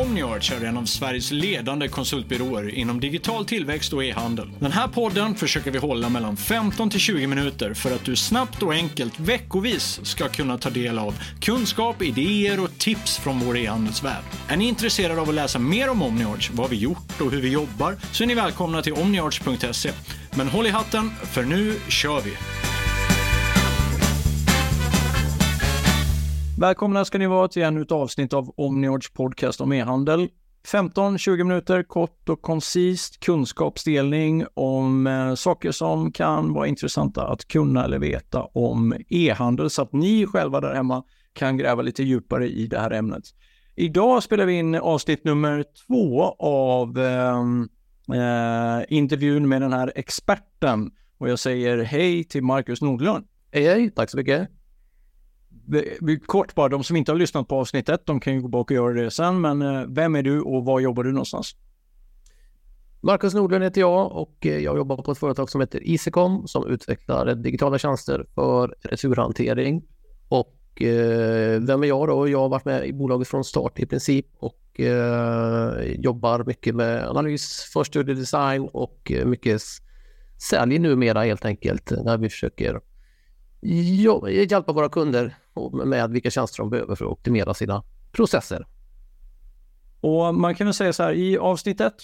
Omniarch är en av Sveriges ledande konsultbyråer inom digital tillväxt och e-handel. Den här podden försöker vi hålla mellan 15 till 20 minuter för att du snabbt och enkelt veckovis ska kunna ta del av kunskap, idéer och tips från vår e-handelsvärld. Är ni intresserade av att läsa mer om Omniarch, vad vi gjort och hur vi jobbar så är ni välkomna till omniarch.se. Men håll i hatten, för nu kör vi! Välkomna ska ni vara till ännu ett avsnitt av Omniord's podcast om e-handel. 15-20 minuter kort och koncist kunskapsdelning om eh, saker som kan vara intressanta att kunna eller veta om e-handel så att ni själva där hemma kan gräva lite djupare i det här ämnet. Idag spelar vi in avsnitt nummer två av eh, eh intervjun med den här experten och jag säger hej till Marcus Nordlund. Hej, hej, tack så mycket kort bara, de som inte har lyssnat på avsnitt ett, de kan ju gå bak och göra det sen. Men eh, vem är du och var jobbar du någonstans? Marcus Nordlund heter jag och eh, jag jobbar på ett företag som heter Isekom som utvecklar digitala tjänster för returhantering. Och eh, vem är jag då? Jag har varit med i bolaget från start i princip och jobbar mycket med analys, förstudiedesign och mycket sälj numera helt enkelt när vi försöker hjälpa våra kunder med vilka tjänster de behöver för att optimera sina processer. Och man kan väl säga så här, i avsnitt ett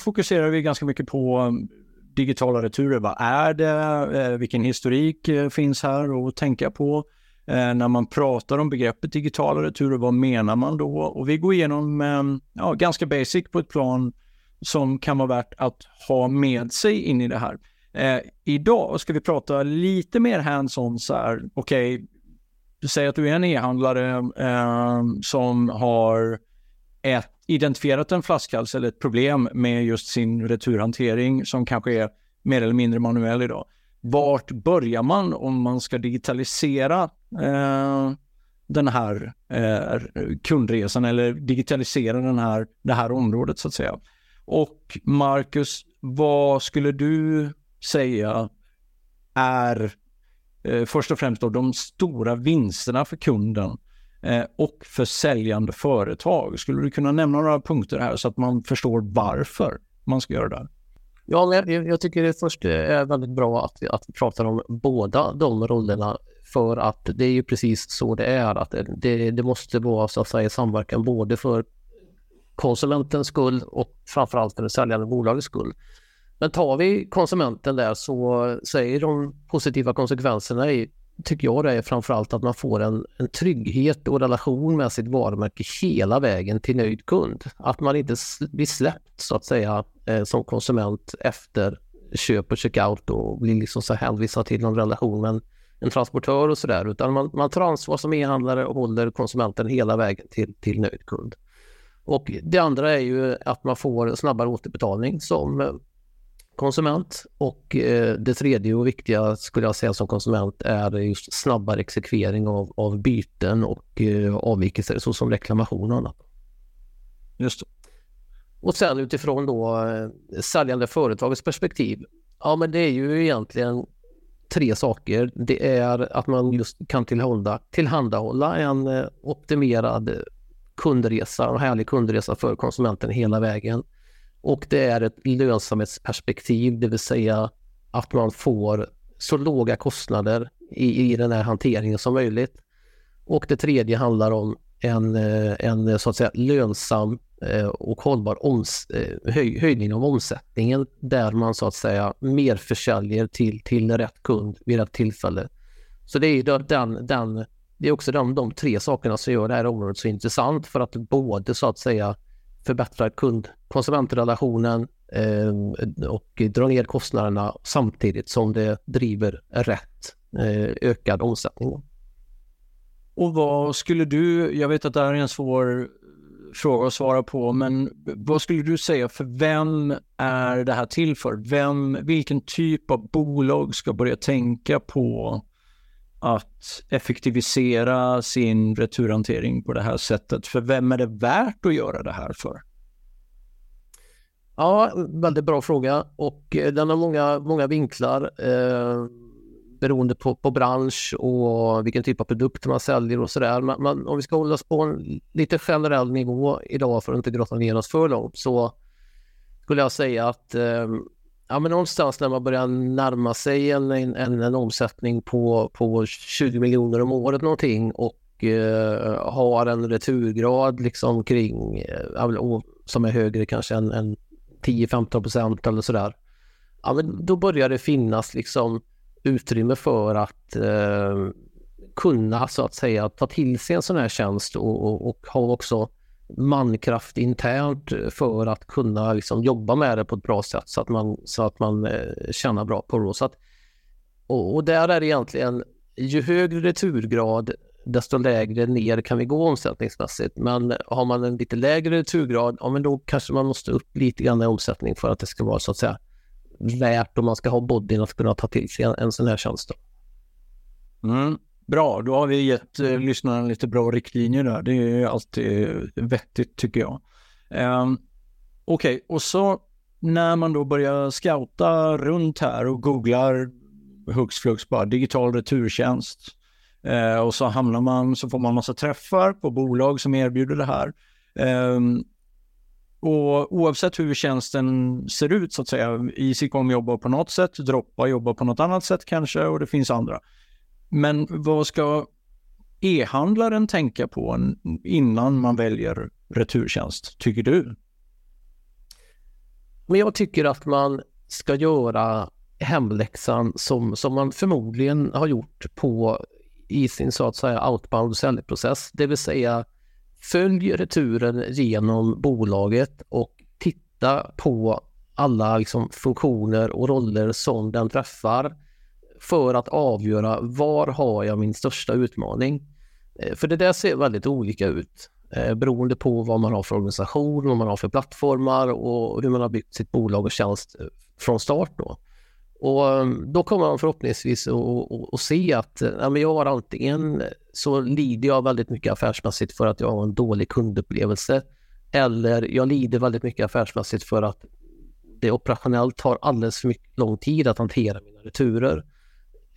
fokuserar vi ganska mycket på um, digitala returer. Vad är det? Eh, vilken historik eh, finns här att tänka på? Eh, när man pratar om begreppet digitala returer, vad menar man då? Och vi går igenom um, ja, ganska basic på ett plan som kan vara värt att ha med sig in i det här. Eh, idag ska vi prata lite mer hands-on så här, okej, okay, du säger att du är en e-handlare eh, som har ett, identifierat en flaskhals eller ett problem med just sin returhantering som kanske är mer eller mindre manuell idag. Vart börjar man om man ska digitalisera eh, den här eh, kundresan eller digitalisera den här, det här området så att säga. Och Marcus, vad skulle du säga är eh, först och främst då de stora vinsterna för kunden eh, och för säljande företag. Skulle du kunna nämna några punkter här så att man förstår varför man ska göra det? Ja, jag, jag tycker det först eh, är väldigt bra att vi, att vi pratar om båda de rollerna för att det är ju precis så det är. Att det, det måste vara så att säga samverkan både för konsumentens skull och framförallt för det säljande bolagets skull. Men tar vi konsumenten där så säger de positiva konsekvenserna i, tycker jag det är framförallt att man får en, en trygghet och relation med sitt varumärke hela vägen till nöjd kund. Att man inte blir släppt så att säga eh, som konsument efter köp och checkout och blir liksom så hänvisad till någon relation med en, en transportör och sådär utan man, man tar ansvar som e-handlare och håller konsumenten hela vägen till, till nöjd kund. Och det andra är ju att man får snabbare återbetalning som konsument och eh, det tredje och viktiga skulle jag säga som konsument är just snabbare exekvering av, av byten och eh, avvikelser såsom reklamation och annat. Just det. Och sen utifrån då eh, säljande företagets perspektiv. Ja, men det är ju egentligen tre saker. Det är att man just kan tillhålla, tillhandahålla en optimerad kundresa, en härlig kundresa för konsumenten hela vägen. Och det är ett lönsamhetsperspektiv, det vill säga att man får så låga kostnader i, i den här hanteringen som möjligt. Och det tredje handlar om en, eh, en eh, så att säga lönsam eh, och hållbar oms, höj, höjning av omsättningen där man så att säga mer försäljer till, till rätt kund vid rätt tillfälle. Så det är den, den, det är också de, de tre sakerna som gör det här området så intressant för att både så att säga förbättrar kund konsumentrelationen eh, och drar ner kostnaderna samtidigt som det driver rätt eh, ökad omsättning. Och vad skulle du, jag vet att det här är en svår fråga att svara på, men vad skulle du säga för vem är det här till för? Vem, vilken typ av bolag ska börja tänka på att effektivisera sin returhantering på det här sättet? För vem är det värt att göra det här för? Ja, väldigt bra fråga och eh, den har många, många vinklar. Eh, beroende på, på bransch och vilken typ av produkter man säljer och sådär. Men, men, om vi ska hålla oss på en lite generell nivå idag för att inte grotta ner oss för långt så skulle jag säga att eh, ja, men någonstans när man börjar närma sig en, en, en omsättning på, på 20 miljoner om året någonting och eh, har en returgrad liksom kring, eh, som är högre kanske än, än 10-15 procent eller sådär. Ja, men då börjar det finnas liksom utrymme för att eh, kunna så att säga ta till sig en sån här tjänst och, och, och ha också mankraft internt för att kunna liksom jobba med det på ett bra sätt så att man, så att man eh, tjänar bra på det. Så att, och, och där är det egentligen, ju högre returgrad desto lägre ner kan vi gå omsättningsmässigt. Men har man en lite lägre returgrad, ja men då kanske man måste upp lite grann i omsättning för att det ska vara så att säga värt om man ska ha bodyn att kunna ta till sig en, en sån här tjänst. Mm. Bra, då har vi gett eh, lyssnarna lite bra riktlinjer där. Det är alltid vettigt tycker jag. Um, Okej, okay. och så när man då börjar scouta runt här och googlar hux flux bara digital returtjänst uh, och så hamnar man, så får man massa träffar på bolag som erbjuder det här. Um, och oavsett hur tjänsten ser ut så att säga, Easycom jobbar på något sätt, Droppa jobbar på något annat sätt kanske och det finns andra. Men vad ska e-handlaren tänka på innan man väljer returtjänst, tycker du? Men jag tycker att man ska göra hemläxan som, som man förmodligen har gjort på i sin så att säga outbound säljprocess, det vill säga följ returen genom bolaget och titta på alla liksom, funktioner och roller som den träffar för att avgöra var har jag min största utmaning. Eh, för det där ser väldigt olika ut eh, beroende på vad man har för organisation, vad man har för plattformar och hur man har byggt sitt bolag och tjänst eh, från start. Då. Och då kommer man förhoppningsvis att se att ja, men jag har antingen så lider jag väldigt mycket affärsmässigt för att jag har en dålig kundupplevelse eller jag lider väldigt mycket affärsmässigt för att det operationellt tar alldeles för mycket lång tid att hantera mina returer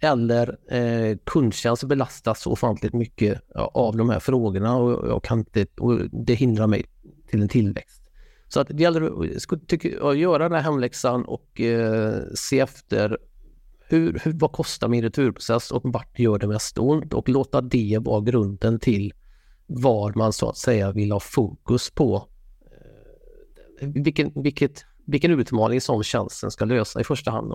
eller eh, kundtjänst belastas ofantligt mycket av de här frågorna och, jag kan inte, och det hindrar mig till en tillväxt. Så att det gäller att göra den här hemläxan och eh, se efter hur, hur, vad kostar min returprocess och vart gör det mest ont och låta det vara grunden till var man så att säga vill ha fokus på. Eh, vilken, vilket, vilken utmaning som tjänsten ska lösa i första hand.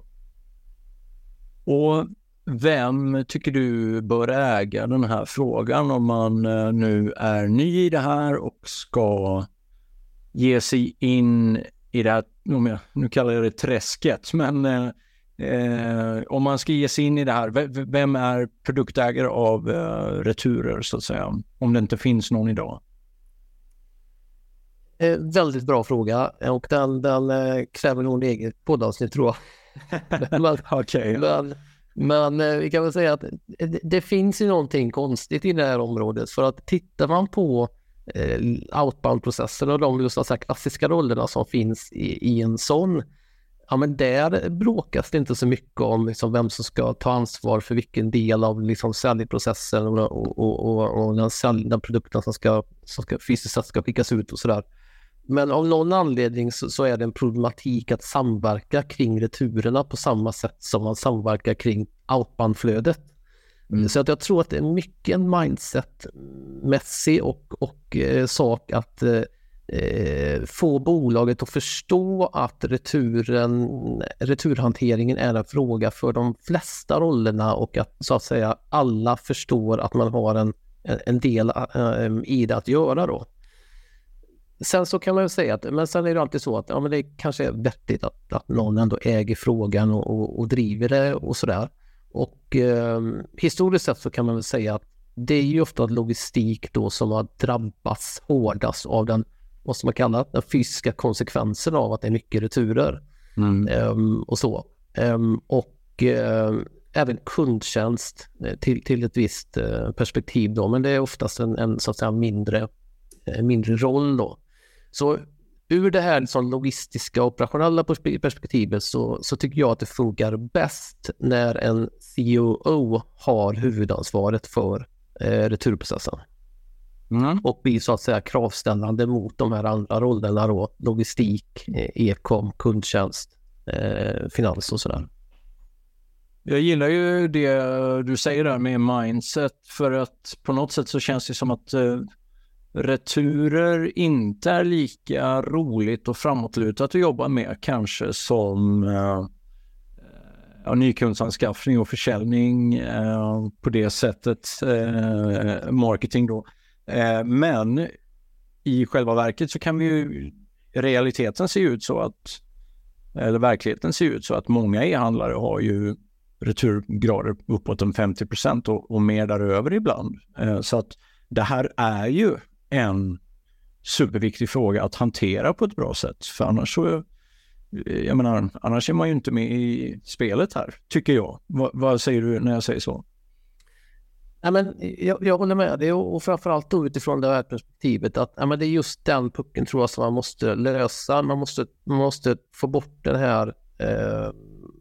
Och vem tycker du bör äga den här frågan om man eh, nu är ny i det här och ska ge sig in i det här, nu kallar jag det träsket, men eh, eh, om man ska ge sig in i det här, vem är produktägare av eh, returer så att säga, om det inte finns någon idag? Eh, väldigt bra fråga och den, den eh, kräver nog en eget poddavsnitt tror jag. men, okay. men, men eh, vi kan väl säga att eh, det, det, finns ju någonting konstigt i det här området för att tittar man på eh, outbound-processen och de just här klassiska rollerna som finns i, i, en sån, ja men där bråkas det inte så mycket om liksom, vem som ska ta ansvar för vilken del av liksom, säljprocessen och, och, och, och den, sälj, den produkten som ska, som ska fysiskt sett ska skickas ut och sådär. Men av någon anledning så, så, är det en problematik att samverka kring returerna på samma sätt som man samverkar kring outbound-flödet. Mm. Så att jag tror att det är mycket en mindset-mässig och, och eh, sak att eh, eh, få bolaget att förstå att returen, returhanteringen är en fråga för de flesta rollerna och att så att säga alla förstår att man har en, en del äh, i det att göra då. Sen så kan man ju säga att, men sen är det alltid så att ja, men det kanske är vettigt att, att någon ändå äger frågan och, och, och driver det och sådär. Och eh, historiskt sett så kan man väl säga att det är ju ofta logistik då som har drabbats hårdast av den, vad man kalla den fysiska konsekvensen av att det är mycket returer. Mm. Um, och så. Um, och uh, även kundtjänst eh, till, till ett visst uh, perspektiv då, men det är oftast en, en så att säga mindre, mindre roll då. Så ur det här liksom logistiska operationella perspektivet så, så tycker jag att det funkar bäst när en COO har huvudansvaret för eh, returprocessen. Mm. Och blir så att säga kravställande mot de här andra rollerna då, logistik, eh, e-com, kundtjänst, eh, finans och sådär. Jag gillar ju det du säger där med mindset för att på något sätt så känns det som att eh, returer inte är lika roligt och framåtlutat att jobba med kanske som eh, ja, nykundsanskaffning och försäljning eh, på det sättet, eh, marketing då. Eh, men i själva verket så kan vi ju, realiteten se ut så att, eller verkligheten ser ut så att många e-handlare har ju returgrader uppåt en 50 procent och, och, mer däröver ibland. Eh, så att det här är ju en superviktig fråga att hantera på ett bra sätt. För annars så, eh, jag menar, annars är man ju inte med i spelet här, tycker jag. Va, vad säger du när jag säger så? Ja, men jag, jag håller med dig och, och framförallt då utifrån det här perspektivet att ja, men det är just den pucken tror jag som man måste lösa. Man måste, man måste få bort den här eh,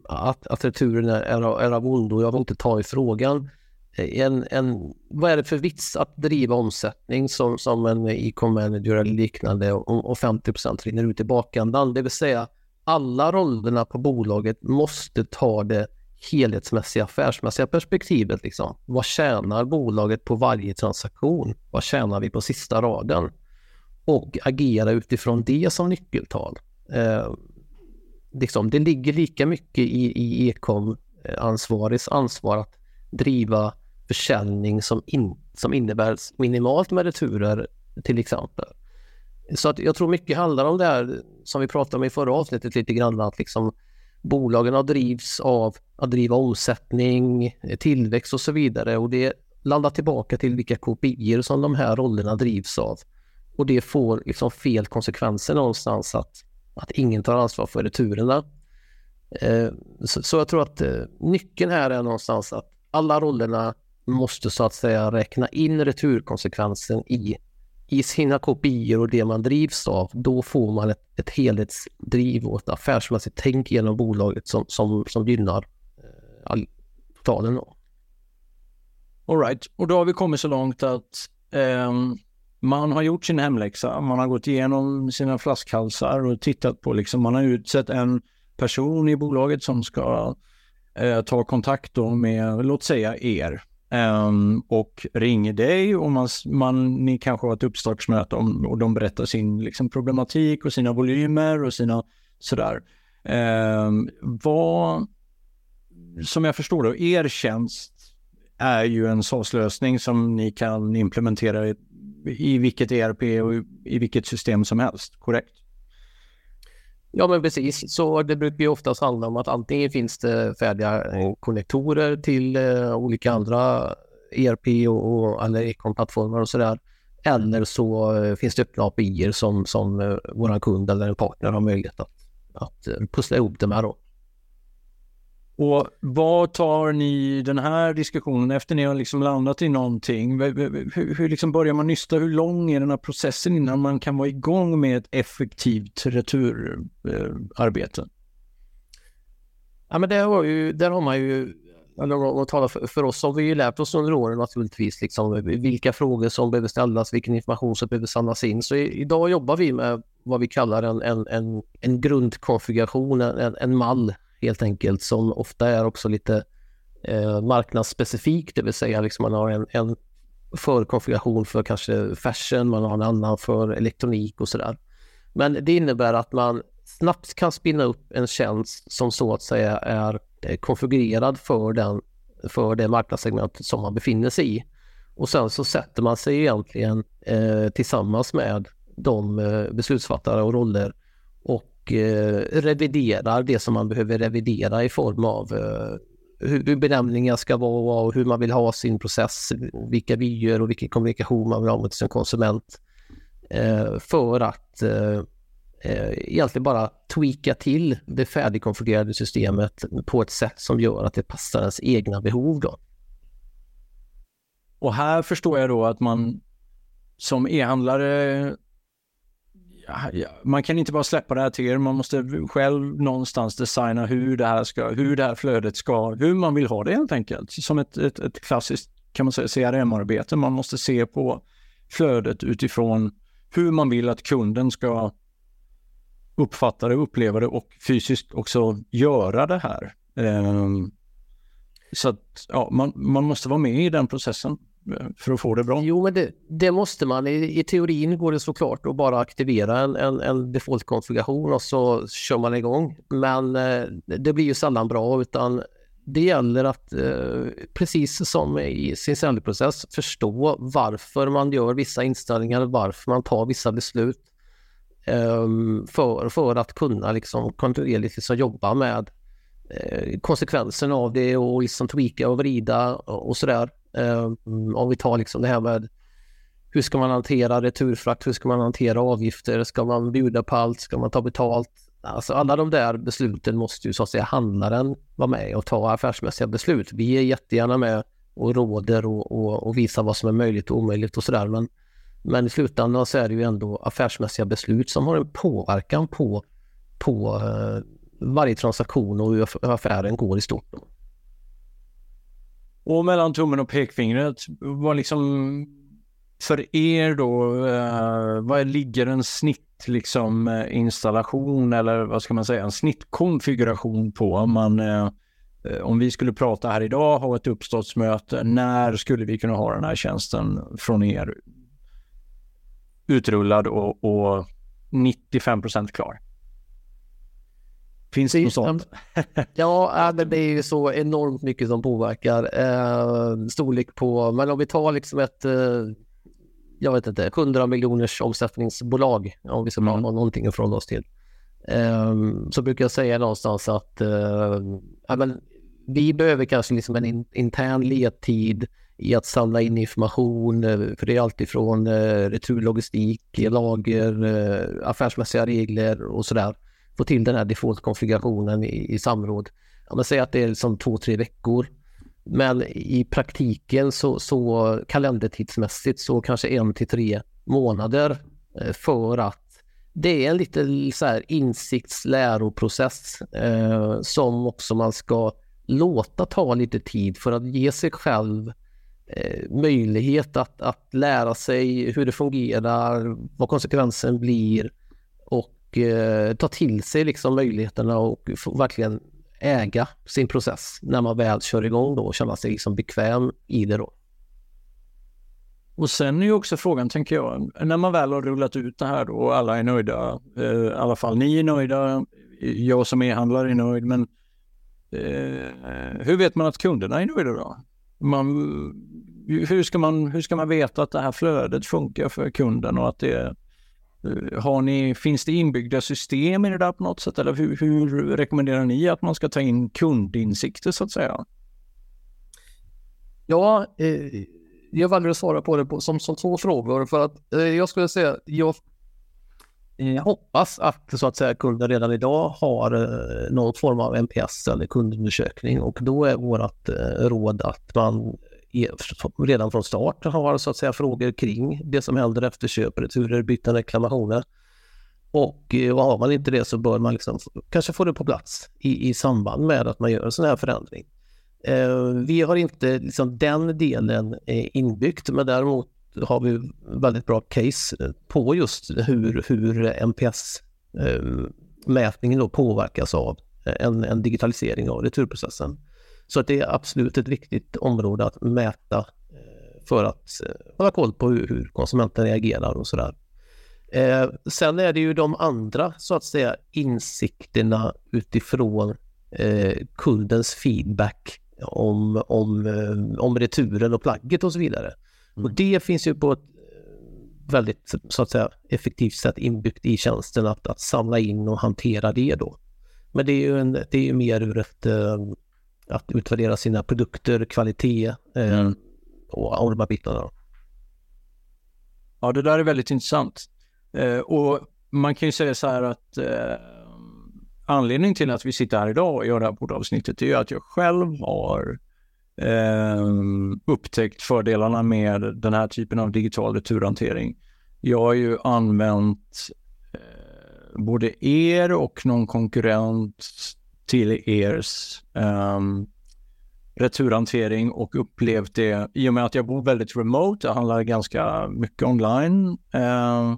att, att returen är, är, av ondo. Jag vill inte ta i frågan. Eh, en, en, vad är det för vits att driva omsättning som, som en e-com manager eller liknande och, och 50% rinner ut i bakändan? Det vill säga alla rollerna på bolaget måste ta det helhetsmässiga affärsmässiga perspektivet. Liksom. Vad tjänar bolaget på varje transaktion? Vad tjänar vi på sista raden? Och agera utifrån det som nyckeltal. Eh, liksom, det ligger lika mycket i, i e-com-ansvarigs ansvar att driva försäljning som, in, som innebär minimalt med returer till exempel. Så att jag tror mycket handlar om det här som vi pratade om i förra avsnittet lite grann att liksom bolagen har drivs av att driva omsättning, tillväxt och så vidare och det landar tillbaka till vilka KPI som de här rollerna drivs av. Och det får liksom fel konsekvenser någonstans att, att ingen tar ansvar för returerna. Eh, så, jag tror att eh, nyckeln här är någonstans att alla rollerna måste så att säga räkna in returkonsekvensen i, i sina kopior och det man drivs av. Då får man ett, ett helhetsdriv och ett affärsmässigt tänk genom bolaget som, som, som gynnar eh, all, totalen. Alright, och då har vi kommit så långt att um, man har gjort sin hemläxa, man har gått igenom sina flaskhalsar och tittat på, liksom, man har utsett en person i bolaget som ska eh, ta kontakt då med, låt säga er, Um, och ringer dig och man, man, ni kanske har ett uppstartsmöte om, och de berättar sin liksom, problematik och sina volymer och sina sådär. Um, vad, som jag förstår då, er tjänst är ju en SaaS-lösning som ni kan implementera i, i vilket ERP och i, i vilket system som helst, korrekt? Ja men precis, så det brukar ju oftast handla om att antingen finns det färdiga eh, konnektorer till eh, olika andra ERP och, och eller Econ-plattformar och sådär. Eller så eh, finns det öppna API som, som eh, vår kund eller en partner har möjlighet att, att eh, pussla ihop det med. Då. Och vad tar ni den här diskussionen efter ni har liksom landat i någonting? Hur, hur liksom börjar man nysta? Hur lång är den här processen innan man kan vara igång med ett effektivt returarbete? Ja, men det har ju, där har man ju, eller tala för, för oss, har vi ju lärt oss under åren naturligtvis liksom, vilka frågor som behöver ställas, vilken information som behöver samlas in. Så i, idag jobbar vi med vad vi kallar en, en, en, en grundkonfiguration, en, en mall helt enkelt som ofta är också lite eh, marknadsspecifik, det vill säga liksom man har en, en förkonfiguration för kanske fashion, man har en annan för elektronik och sådär. Men det innebär att man snabbt kan spinna upp en tjänst som så att säga är eh, konfigurerad för, den, för det marknadssegment som man befinner sig i. Och sen så sätter man sig egentligen eh, tillsammans med de eh, beslutsfattare och roller och eh, reviderar det som man behöver revidera i form av eh, hur benämningar ska vara och hur man vill ha sin process, vilka vyer och vilken kommunikation man vill ha mot sin konsument. Eh, för att egentligen bara tweaka till det färdigkonfigurerade systemet på ett sätt som gör att det passar ens egna behov. Då. Och här förstår jag då att man som e-handlare ja, man kan inte bara släppa det här till er, man måste själv någonstans designa hur det här ska, hur det här flödet ska, hur man vill ha det helt enkelt. Som ett, ett, ett klassiskt kan man säga CRM-arbete, man måste se på flödet utifrån hur man vill att kunden ska uppfatta det, uppleva det och fysiskt också göra det här. Um, så att ja, man, man måste vara med i den processen för att få det bra. Jo, men det, det måste man. I, I, teorin går det såklart att bara aktivera en, en, en default-konfiguration och så kör man igång. Men eh, det blir ju sällan bra utan det gäller att, eh, precis som i sin säljprocess, förstå varför man gör vissa inställningar, varför man tar vissa beslut. Eh, för, för att kunna liksom kontinuerligt liksom jobba med eh, konsekvenserna av det och liksom tweaka och vrida och, och sådär. Ehm, om vi tar liksom det här med hur ska man hantera returfrakt, hur ska man hantera avgifter, ska man bjuda på allt, ska man ta betalt? Alltså alla de där besluten måste ju så att säga handlaren vara med och ta affärsmässiga beslut. Vi är jättegärna med och råder och, och, och visar vad som är möjligt och omöjligt och sådär. Men, men i slutändan så är det ju ändå affärsmässiga beslut som har en påverkan på, på uh, varje transaktion och hur affären går i stort. Och mellan tummen och pekfingret, vad liksom för er då, eh, vad ligger en snitt liksom eh, installation eller vad ska man säga, en snittkonfiguration på. Om, man, eh, eh, om vi skulle prata här idag, ha ett uppstartsmöte, när skulle vi kunna ha den här tjänsten från er utrullad och, och 95 procent klar? Finns det något sånt? ja, det är ju så enormt mycket som påverkar eh, storlek på, men om vi tar liksom ett eh, jag vet inte, 100 miljoners omsättningsbolag, om vi ska mm. ha någonting förhålla oss till. Um, så brukar jag säga någonstans att ja, men, vi behöver kanske liksom en in, intern ledtid i att samla in information, eh, för det är alltifrån returlogistik, lager, affärsmässiga regler och sådär. Få till den här default-konfigurationen i, i samråd. Ja, men säg att det är liksom två, tre veckor. Men i praktiken så, så kalendertidsmässigt så kanske en till tre månader eh, för att det är en liten så här insiktsläroprocess eh, som också man ska låta ta lite tid för att ge sig själv eh, möjlighet att, att lära sig hur det fungerar, vad konsekvensen blir och eh, ta till sig liksom möjligheterna och verkligen äga sin process när man väl kör igång då och känna sig liksom bekväm i det då. Och sen är ju också frågan, tänker jag, när man väl har rullat ut det här då och alla är nöjda, eh, i alla fall ni är nöjda, jag som e-handlare är nöjd, men eh, hur vet man att kunderna är nöjda då? Man, hur, ska man, hur ska man veta att det här flödet funkar för kunden och att det Eh, har ni, finns det inbyggda system i det där på något sätt? Eller hur, hur rekommenderar ni att man ska ta in kundinsikter så att säga? Ja, eh, jag väljer att svara på det på, som, som två frågor. För att eh, jag skulle säga jag, jag hoppas att så att säga kunder redan idag har eh, någon form av NPS eller kundundersökning. Och då är vårt eh, råd att man redan från start har så att säga frågor kring det som händer efter köp, returer, byten, reklamationer. Och, eh, och har man inte det så bör man liksom kanske få det på plats i, i samband med att man gör en sån här förändring. Eh, vi har inte liksom den delen eh, inbyggt men däremot har vi väldigt bra case eh, på just hur, hur NPS eh, mätningen då påverkas av eh, en, en digitalisering av returprocessen. Så att det är absolut ett viktigt område att mäta eh, för att eh, hålla koll på hur, hur konsumenten reagerar och sådär. Eh, sen är det ju de andra så att säga insikterna utifrån eh, kundens feedback om, om, om returen och plagget och så vidare. Mm. Och det finns ju på ett väldigt så att säga effektivt sätt inbyggt i tjänsten att, att samla in och hantera det då. Men det är ju, en, det är ju mer ur ett att utvärdera sina produkter, kvalitet eh, mm. och, och de här bitarna. Ja, det där är väldigt intressant. Eh, och man kan ju säga så här att eh, anledningen till att vi sitter här idag och gör det här poddavsnittet är ju att jag själv har eh, upptäckt fördelarna med den här typen av digital returhantering. Jag har ju använt både er och någon konkurrent till ers um, returhantering och upplevt det i och med att jag bor väldigt remote, jag handlar ganska mycket online uh,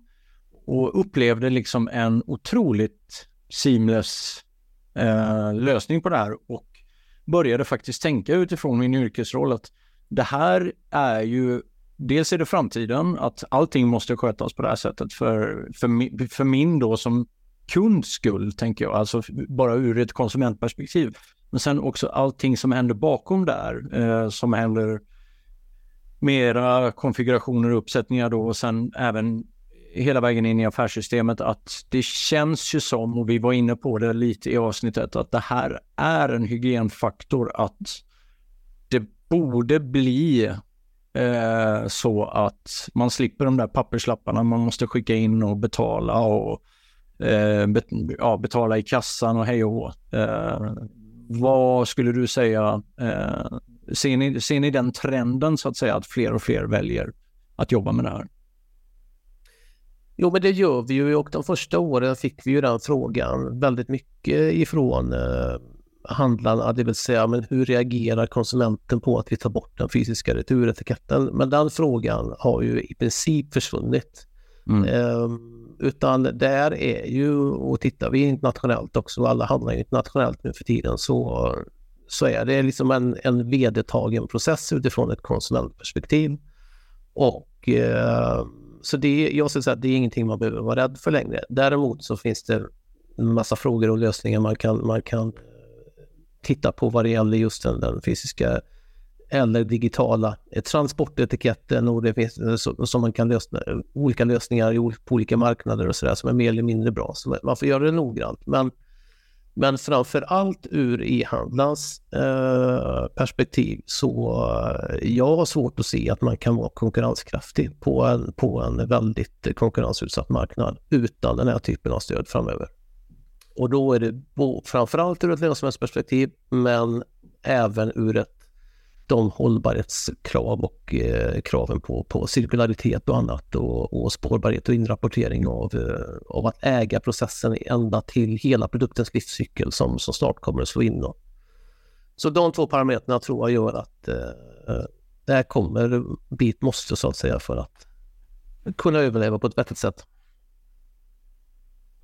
och upplevde liksom en otroligt seamless uh, lösning på det här och började faktiskt tänka utifrån min yrkesroll att det här är ju dels är det framtiden, att allting måste skötas på det här sättet för, för, för min då som kunds skull, tänker jag, alltså bara ur ett konsumentperspektiv. Men sen också allting som händer bakom där, eh, som händer mera konfigurationer och uppsättningar då och sen även hela vägen in i affärssystemet att det känns ju som, och vi var inne på det lite i avsnittet, att det här är en hygienfaktor att det borde bli eh, så att man slipper de där papperslapparna man måste skicka in och betala och ja, betala i kassan och hej och hå. Eh, vad skulle du säga, eh, ser, ni, ser ni den trenden så att säga att fler och fler väljer att jobba med det här? Jo, men det gör vi ju och de första åren fick vi ju den frågan väldigt mycket ifrån eh, handlarna, det vill säga men hur reagerar konsumenten på att vi tar bort den fysiska returetiketten? Men den frågan har ju i princip försvunnit. Mm. Eh, utan där är ju, och tittar vi internationellt också, alla handlar internationellt nu för tiden, så, så är det liksom en, en vedertagen process utifrån ett konsumentperspektiv. Och eh, så det, jag skulle säga att det är ingenting man behöver vara rädd för längre. Däremot så finns det en massa frågor och lösningar man kan, man kan eh, titta på vad det gäller just den, den fysiska eller digitala eh, transportetiketten och det finns eh, som man kan lösa eh, olika lösningar på olika marknader och sådär som är mer eller mindre bra. Så man får göra det noggrant. Men, men framför allt ur e-handlarens eh, perspektiv så jag har svårt att se att man kan vara konkurrenskraftig på en, på en väldigt konkurrensutsatt marknad utan den här typen av stöd framöver. Och då är det framförallt ur ett lönsamhetsperspektiv men även ur ett de hållbarhetskrav och eh, kraven på, på cirkularitet och annat och, och spårbarhet och inrapportering av, eh, av att äga processen ända till hela produktens livscykel som, som snart kommer att slå in. Då. Så de två parametrarna tror jag gör att eh, eh det här kommer bit måste så att säga för att kunna överleva på ett vettigt sätt.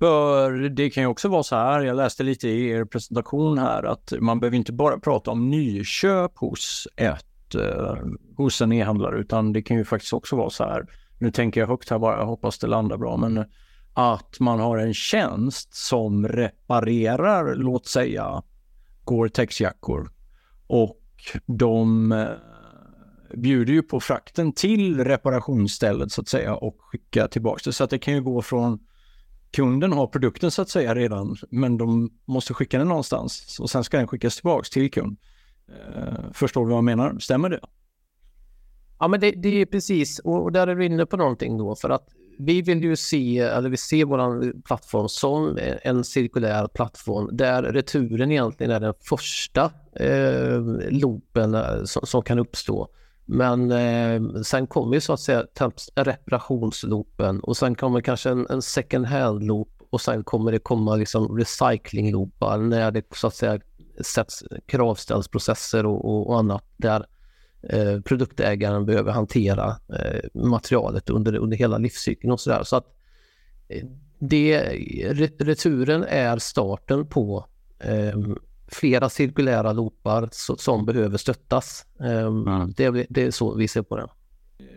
För det kan ju också vara så här, jag läste lite i er presentation här, att man behöver inte bara prata om nyköp hos ett eh, hos en e-handlare, utan det kan ju faktiskt också vara så här, nu tänker jag högt här bara, jag hoppas det landar bra, men att man har en tjänst som reparerar, låt säga, Gore-Tex-jackor och de eh, bjuder ju på frakten till reparationsstället så att säga och skickar tillbaka det. Så att det kan ju gå från kunden har produkten så att säga redan, men de måste skicka den någonstans och sen ska den skickas tillbaks till kund. Eh, förstår du vad jag menar? Stämmer det? Ja, men det, det är precis, och där är du inne på någonting då, för att vi vill ju se, eller vi ser vår plattform som en cirkulär plattform där returen egentligen är den första eh, loopen eh, som, som, kan uppstå. Men eh, sen kommer ju så att säga reparationsloopen och sen kommer kanske en, en second hand-loop och sen kommer det komma liksom recycling-loopar när det så att säga sätts kravställsprocesser och, och, och annat där eh, produktägaren behöver hantera eh, materialet under, under hela livscykeln och sådär. Så att eh, det, returen är starten på eh, flera cirkulära loopar som behöver stöttas. Mm. Det, det, är så vi ser på det.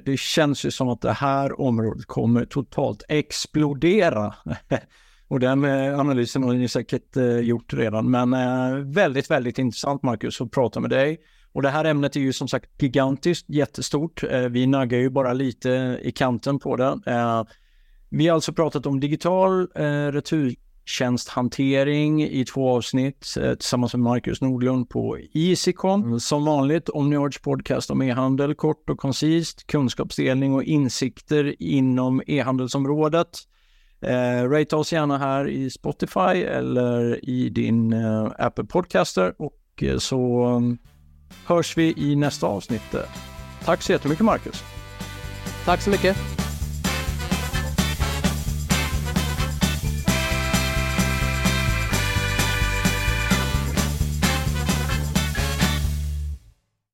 Det känns ju som att det här området kommer totalt explodera. Och den eh, analysen har ni säkert eh, gjort redan. Men eh, väldigt, väldigt intressant Marcus att prata med dig. Och det här ämnet är ju som sagt gigantiskt, jättestort. Vi naggar ju bara lite i kanten på det. Vi har alltså pratat om digital retur tjänsthantering i två avsnitt eh, tillsammans med Marcus Nordlund på Easycom. Mm. Som vanligt Omniards podcast om e-handel, kort och koncist, kunskapsdelning och insikter inom e-handelsområdet. Eh, rate oss gärna här i Spotify eller i din eh, Apple Podcaster och eh, så um, hörs vi i nästa avsnitt. Tack så jättemycket Marcus. Tack så mycket.